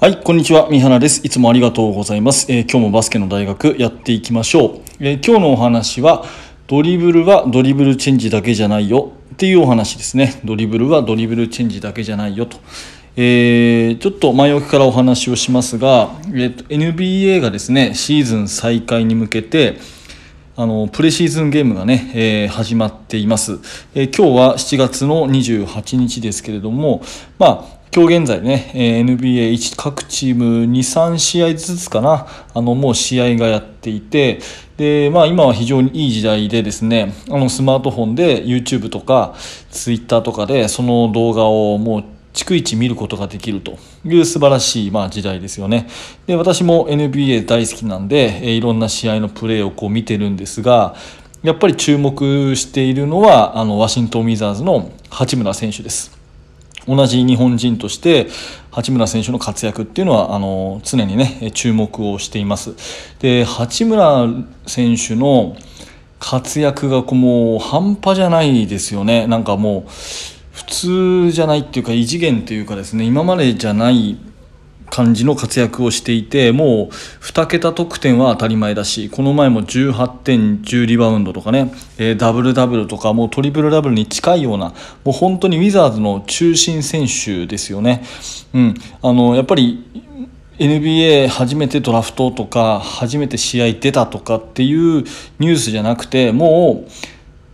はい、こんにちは。三原です。いつもありがとうございます。えー今日もバスケの大学やっていきましょう。えー今日のお話は、ドリブルはドリブルチェンジだけじゃないよっていうお話ですね。ドリブルはドリブルチェンジだけじゃないよと。えーちょっと前置きからお話をしますが、えーと NBA がですね、シーズン再開に向けて、あのプレシーズンゲームがね、えー始まっています、えー今日は7月の28日ですけれども、まあ、今日現在ね、NBA 各チーム2、3試合ずつかな、あのもう試合がやっていて、でまあ、今は非常にいい時代でですね、あのスマートフォンで YouTube とか Twitter とかでその動画をもう逐一見ることができるという素晴らしいまあ時代ですよね。で私も NBA 大好きなんで、えいろんな試合のプレーをこう見てるんですがやっぱり注目しているのはあのワシントン・ウィザーズの八村選手です。同じ日本人として八村選手の活躍っていうのはあの常にねえ注目をしています。で八村選手の活躍がこうもう半端じゃないですよね。なんかもう普通じゃないっていうか異次元っていうかですね今までじゃない感じの活躍をしていてもう2桁得点は当たり前だしこの前も18点10リバウンドとかね、えーダブルダブルとかもうトリプルダブルに近いようなもう本当にウィザーズの中心選手ですよね。うん、あのやっぱり NBA 初めてドラフトとか初めて試合出たとかっていうニュースじゃなくてもう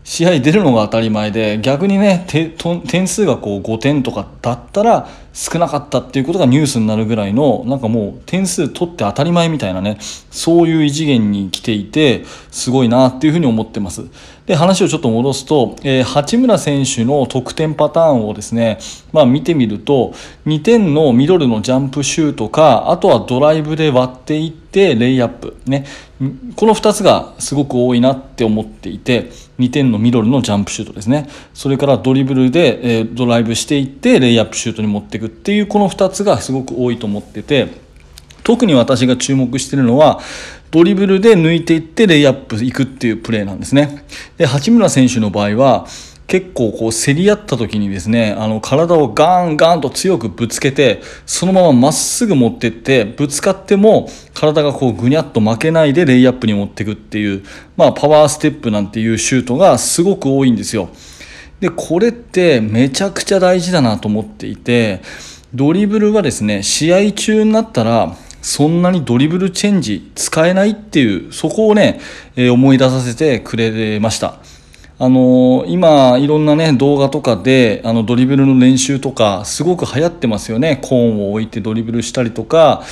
試合出るのが当たり前で逆にね点数がこう5点とかだったら少なかったっていうことがニュースになるぐらいのなんかもう点数取って当たり前みたいなねそういう異次元に来ていてすごいなっていうふうに思ってます。で話をちょっと戻すと、えー八村選手の得点パターンをですね、まあ、見てみると2点のミドルのジャンプシュートかあとはドライブで割っていってレイアップね。この2つがすごく多いなって思っていて2点のミドルのジャンプシュートですね。それからドリブルで、えードライブしていってレイアップシュートに持っていくっていうこの2つがすごく多いと思ってて特に私が注目しているのはドリブルで抜いていってレイアップいくっていうプレーなんですね。で八村選手の場合は結構こう競り合った時にですねあの体をガーンガーンと強くぶつけてそのまままっすぐ持ってってぶつかっても体がこうぐにゃっと負けないでレイアップに持っていくっていう、まあ、パワーステップなんていうシュートがすごく多いんですよ。でこれってめちゃくちゃ大事だなと思っていてドリブルはですね試合中になったらそんなにドリブルチェンジ使えないっていうそこをね、え思い出させてくれました。あの今いろんなね動画とかであのドリブルの練習とかすごく流行ってますよね。コーンを置いてドリブルしたりとか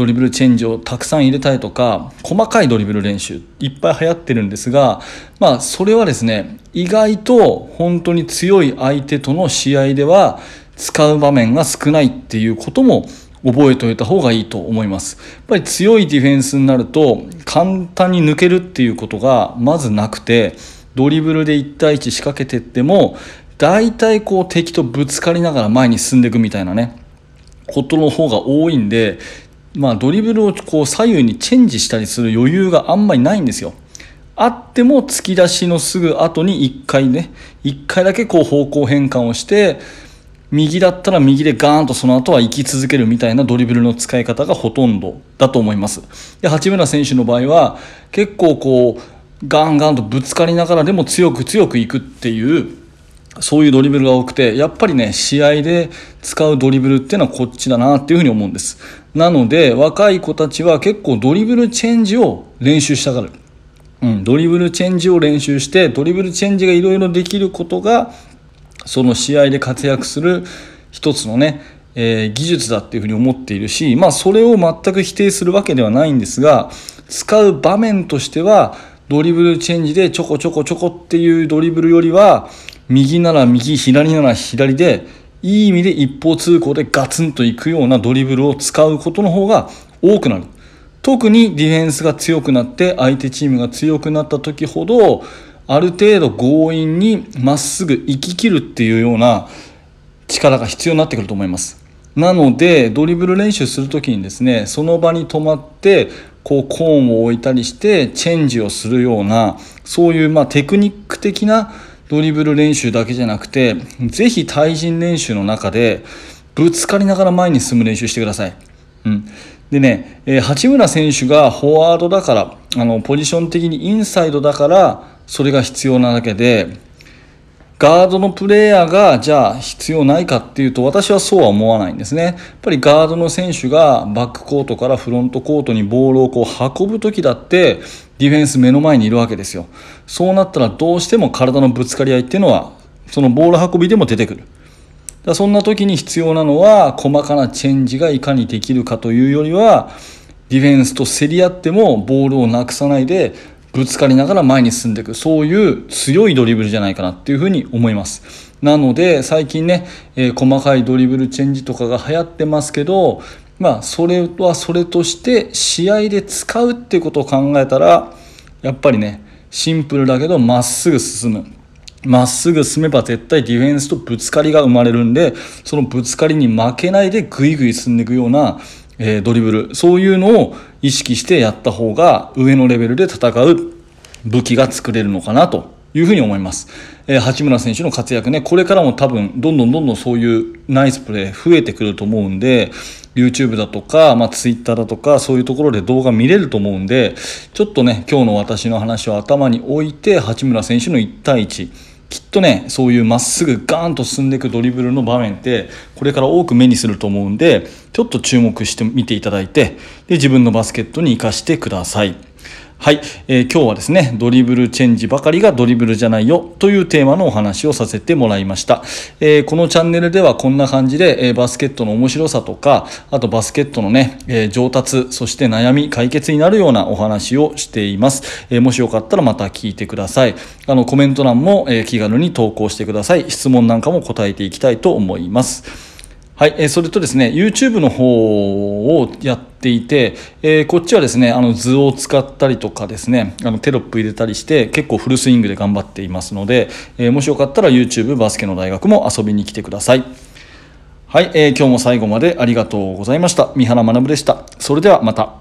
ドリブルチェンジをたくさん入れたりとか細かいドリブル練習いっぱい流行ってるんですがまあそれはですね意外と本当に強い相手との試合では使う場面が少ないっていうことも覚えておいた方がいいと思います。やっぱり強いディフェンスになると簡単に抜けるっていうことがまずなくてドリブルで1対1仕掛けてっても大体こう敵とぶつかりながら前に進んでいくみたいなねことの方が多いんで、まあ、ドリブルをこう左右にチェンジしたりする余裕があんまりないんですよ。あっても突き出しのすぐ後に1回ね1回だけこう方向変換をして右だったら右でガーンとその後は行き続けるみたいなドリブルの使い方がほとんどだと思います。で八村選手の場合は結構こうガンガンとぶつかりながらでも強く強くいくっていうそういうドリブルが多くてやっぱりね試合で使うドリブルっていうのはこっちだなっていうふうに思うんです。なので若い子たちは結構ドリブルチェンジを練習したがる、うん、ドリブルチェンジを練習してドリブルチェンジがいろいろできることがその試合で活躍する一つのね、えー技術だっていうふうに思っているし、まあ、それを全く否定するわけではないんですが使う場面としてはドリブルチェンジでちょこちょこちょこっていうドリブルよりは右なら右左なら左でいい意味で一方通行でガツンといくようなドリブルを使うことの方が多くなる。特にディフェンスが強くなって相手チームが強くなった時ほどある程度強引にまっすぐ行き切るっていうような力が必要になってくると思います。なのでドリブル練習する時にですねその場に止まってこうコーンを置いたりしてチェンジをするようなそういうまテクニック的なドリブル練習だけじゃなくてぜひ対人練習の中でぶつかりながら前に進む練習してください。うん、でね、え八村選手がフォワードだからあのポジション的にインサイドだからそれが必要なだけでガードのプレイヤーがじゃあ必要ないかっていうと私はそうは思わないんですね。やっぱりガードの選手がバックコートからフロントコートにボールをこう運ぶ時だってディフェンス目の前にいるわけですよ。そうなったらどうしても体のぶつかり合いっていうのはそのボール運びでも出てくる。だそんな時に必要なのは細かなチェンジがいかにできるかというよりはディフェンスと競り合ってもボールをなくさないでぶつかりながら前に進んでいく。そういう強いドリブルじゃないかなっていうふうに思います。なので最近ね、えー細かいドリブルチェンジとかが流行ってますけどまあそれはそれとして試合で使うってことを考えたらやっぱりねシンプルだけどまっすぐ進む。まっすぐ進めば絶対ディフェンスとぶつかりが生まれるんでそのぶつかりに負けないでグイグイ進んでいくような、えードリブル。そういうのを意識してやった方が上のレベルで戦う武器が作れるのかなというふうに思います、えー八村選手の活躍ねこれからも多分どんどんどんどんそういうナイスプレー増えてくると思うんで YouTube だとか、まあ、Twitter だとかそういうところで動画見れると思うんでちょっとね今日の私の話を頭に置いて八村選手の1対1とねそういうまっすぐガーンと進んでいくドリブルの場面ってこれから多く目にすると思うんでちょっと注目してみていただいてで自分のバスケットに生かしてください。はい、えー今日はですねドリブルチェンジばかりがドリブルじゃないよというテーマのお話をさせてもらいました、えーこのチャンネルではこんな感じで、えーバスケットの面白さとかあとバスケットのね、えー上達そして悩み解決になるようなお話をしています、えーもしよかったらまた聞いてください。あのコメント欄も、えー気軽に投稿してください。質問なんかも答えていきたいと思います。はい、えーそれとですね、YouTube の方をやっていて、えーこっちはですね、あの図を使ったりとかですね、あのテロップ入れたりして、結構フルスイングで頑張っていますので、えーもしよかったら YouTube バスケの大学も遊びに来てください。はい、え今日も最後までありがとうございました。三原学でした。それではまた。